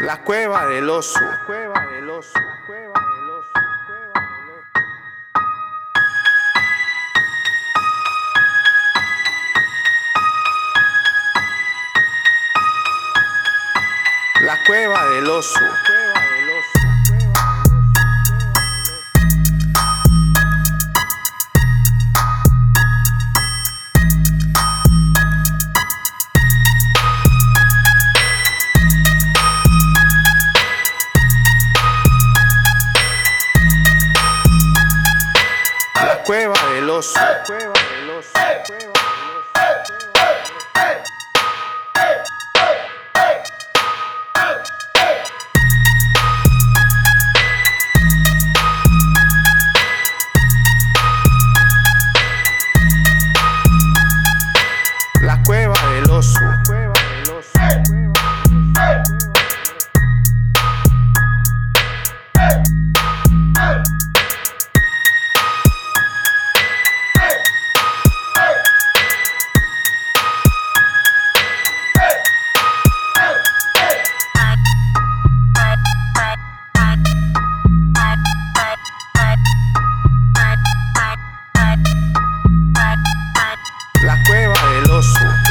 La cueva del oso. La cueva del oso. La cueva del oso. La cueva del oso. cueva del oso. Cueva del oso. nosso.